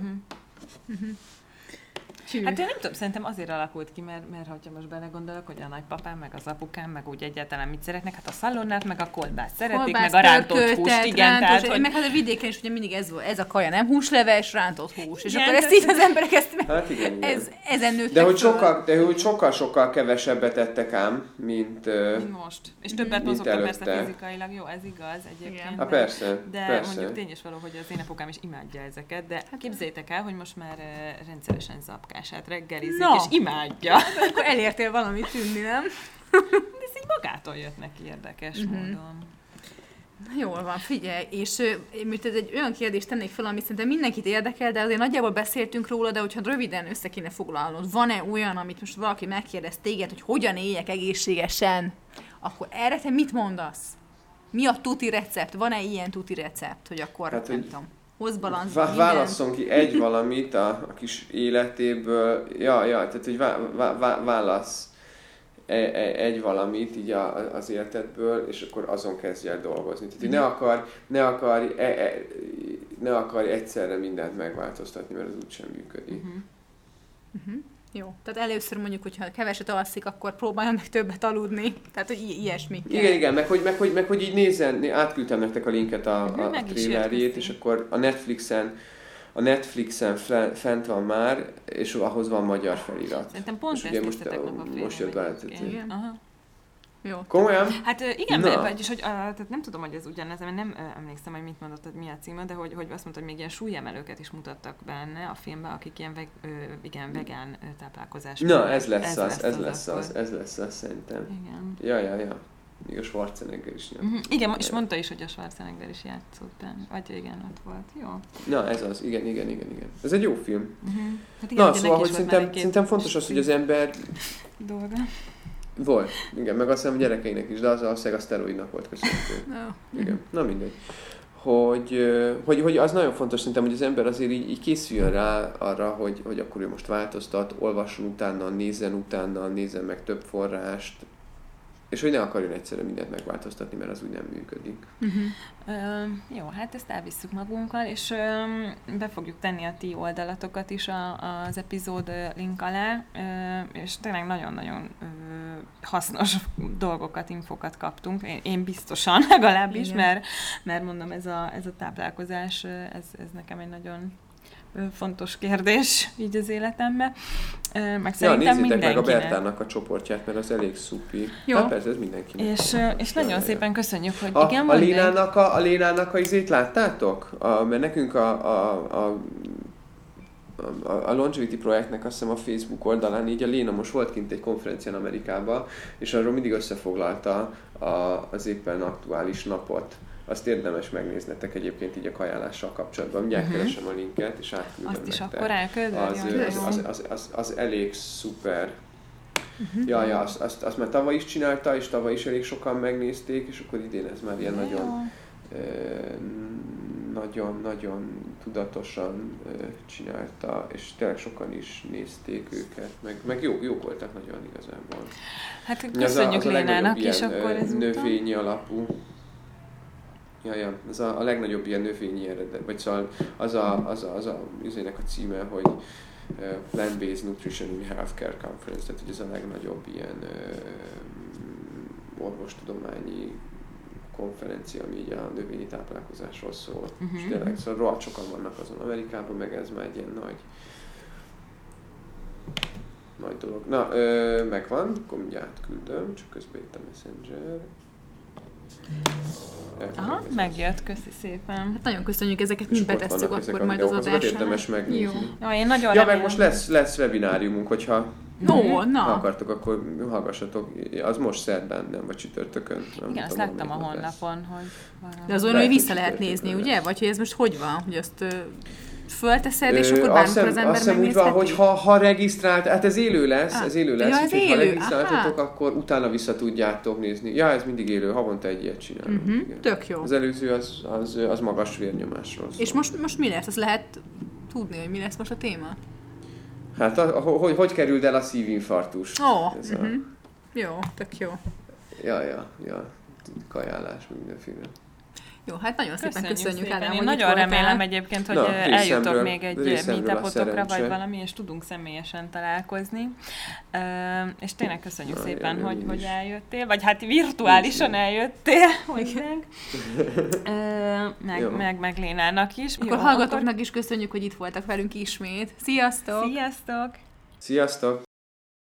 Csű. Hát én nem tudom, szerintem azért alakult ki, mert, mert ha most belegondolok, hogy a nagypapám, meg az apukám, meg úgy egyáltalán mit szeretnek, hát a szalonnát, meg a kolbászt szeretik, Kolbász, meg a rántott húst, igen, rántos, tehát, hogy Meg hát a vidéken is ugye mindig ez, volt, ez a kaja, nem húsleves, rántott hús. És Igen, akkor ezt így az emberek ezt meg, Hát igen, igen. ez, ezen nőttek de hogy sokkal, de hogy sokkal, sokkal kevesebbet tettek ám, mint... most. És többet Mint mozogtam persze fizikailag, jó, ez igaz egyébként. Igen. Hát persze, De persze. mondjuk tény is való, hogy az én apukám is imádja ezeket, de képzeljétek el, hogy most már rendszeresen zapkását reggelizik, Na. és imádja. Akkor elértél valamit tűnni, nem? [laughs] Ez így magától jött neki érdekes Mhm. módon. Jól van, figyelj, és most ez egy olyan kérdést tennék fel, ami szerintem mindenkit érdekel, de azért nagyjából beszéltünk róla, de hogyha röviden össze kéne foglalnod, van-e olyan, amit most valaki megkérdez téged, hogy hogyan éljek egészségesen, akkor erre te mit mondasz? Mi a tuti recept? Van-e ilyen tuti recept, hogy akkor, Hát, nem hogy tudom, hoz balansz, Vá- minden? válasszon ki egy valamit a, a kis életéből. Ja, ja, tehát hogy vá- vá- vá- válasz e- e- egy valamit így a, az életedből, és akkor azon kezdj el dolgozni. Tehát, hogy ne akar, ne akar, e, e, ne akar egyszerre mindent megváltoztatni, mert az úgysem működik. Mhm. Jó, tehát először mondjuk, hogyha keveset alszik, akkor próbáljon meg többet aludni. Tehát, hogy i- ilyesmi. kell. Igen, igen, meg hogy, meg, hogy, meg hogy így nézzen, átküldtem nektek a linket a, Mhm, a, a jött, és akkor a Netflixen a Netflixen fe- fent van már, és ahhoz van magyar felirat. Szerintem pont És ezt ugye most, meg a most jött be, Igen. Aha. Jó. Komolyan? Hát igen, Na. Vagyis, hogy tehát nem tudom, hogy ez ugyanez, mert nem emlékszem, hogy mit mondott, hogy mi a címe, de hogy, hogy azt mondta, hogy még ilyen súlyemelőket is mutattak benne a filmben, akik ilyen veg, ö, igen, vegán táplálkozás. Na, ez lesz az, ez lesz akkor. az, ez lesz az szerintem. Igen. Ja, ja, ja. Még a Schwarzenegger is nyom. Uh-huh. Igen, és mondta is, hogy a Schwarzenegger is játszott benne. Vagy igen, ott volt. Jó. Na, ez az, igen, igen, igen, igen. Ez egy jó film. Uh-huh. Hát igen, Na, szóval, hogy szerintem, szerintem fontos az, hogy az ember dolga. Volt, igen, meg azt hiszem a gyerekeinek is, de az a a szteroidnak volt köszönhető. No. Igen, na mindegy. Hogy, hogy, hogy az nagyon fontos szerintem, hogy az ember azért így, így készüljön rá arra, hogy, hogy akkor ő most változtat, olvasson utána, nézzen utána, nézzen meg több forrást, és hogy ne akarjon egyszerűen mindent megváltoztatni, mert az úgy nem működik. Ö, jó, hát ezt elvisszük magunkkal, és ö, be fogjuk tenni a ti oldalatokat is a, az epizód link alá, ö, és tényleg nagyon-nagyon ö, hasznos dolgokat, infokat kaptunk. Én, én biztosan [laughs] legalábbis, Igen. mert, mert mondom, ez a, ez a táplálkozás, ez, ez nekem egy nagyon fontos kérdés így az életemben. Ö, Meg Ja, szerintem nézzétek meg a mindenkinek. Bertának a csoportját, mert az elég szupi. Jó. Hát persze, ez mindenkinek. És, és nagyon szépen köszönjük, hogy A, igen, a. Lénának a, a Lénának a izét láttátok? A, mert nekünk a, a, a a, a Longevity projektnek azt hiszem a Facebook oldalán így a Léna most volt kint egy konferencián Amerikában, és arról mindig összefoglalta a, az éppen aktuális napot. Azt érdemes megnéznetek egyébként így a kajálással kapcsolatban. Mindjárt Mhm. keresem a linket, és átküldöm Azt is nektek. akkor elküldöd? Az, az, jó. az, az, az, az elég szuper. Uh-huh. Ja, ja, azt, azt, azt már tavaly is csinálta, és tavaly is elég sokan megnézték, és akkor idén ez már ilyen nagyon, nagyon-nagyon tudatosan csinálta, és tényleg sokan is nézték őket, meg, meg jó, jók voltak nagyon igazából. Hát Az a- köszönjük az a Lénának ilyen, akkor ez Növényi alapú. Ja, ja, ez a, a legnagyobb ilyen növényi eredet, vagy szóval az a, az a, az a, üzének a címe, hogy uh, Plant-Based Nutrition in Healthcare Conference, tehát hogy ez a legnagyobb ilyen uh, orvostudományi konferencia, ami így a növényi táplálkozásról szól. Mhm. És tényleg, szóval rohadt sokan vannak azon Amerikában, meg ez már egy ilyen nagy nagy dolog. Na, ö, megvan, akkor mindjárt küldöm, csak közben itt a Messenger. Aha, megjött, köszi szépen. Hát nagyon köszönjük ezeket, ott betesszük akkor majd az adásra. érdemes megnézni. Jó. Ja, én nagyon Ja, meg most lesz, lesz webináriumunk, hogyha ha na. akartok, akkor hallgassatok. Az most szerdán, nem, vagy csütörtökön. Nem Igen, azt láttam a nap lesz. honlapon, hogy valami. De az olyan, hogy vissza lehet nézni, lesz. ugye? Vagy hogy ez most hogy van? Hogy azt fölteszed, és akkor bármikor az ember azt hiszem úgy van, hogy ha, ha regisztrált, hát ez élő lesz, Ah. ez élő Ja, lesz, ez úgyhogy ha élő, regisztráltatok, aha. akkor utána vissza tudjátok nézni. Ja, ez mindig élő, havonta egy ilyet csinálunk. Igen. Tök jó. Az előző az, az, az magas vérnyomásról szól. És most, most mi lesz? Azt lehet tudni, hogy mi lesz most a téma? Hát a, a, hogy, hogy kerüld el a szívinfarktust? Ó, Ez a, mhm. Jó, tök jó. ja, ja, ja, kajálás, mindenféle. Jó, hát nagyon szépen Köszönjük, köszönjük, szépen. Ádám, Én hogy nagyon remélem egyébként, hogy Na, eljutok még egy meetupotokra, vagy valami, és tudunk személyesen találkozni. Ö, és tényleg köszönjük Na, szépen, én- hogy, hogy eljöttél, vagy hát virtuálisan eljöttél [laughs] hozzánk. Ö, meg, Jó. meg, meg Lénának is. Akkor hallgatóknak is köszönjük, hogy itt voltak velünk ismét. Sziasztok! Sziasztok! Sziasztok!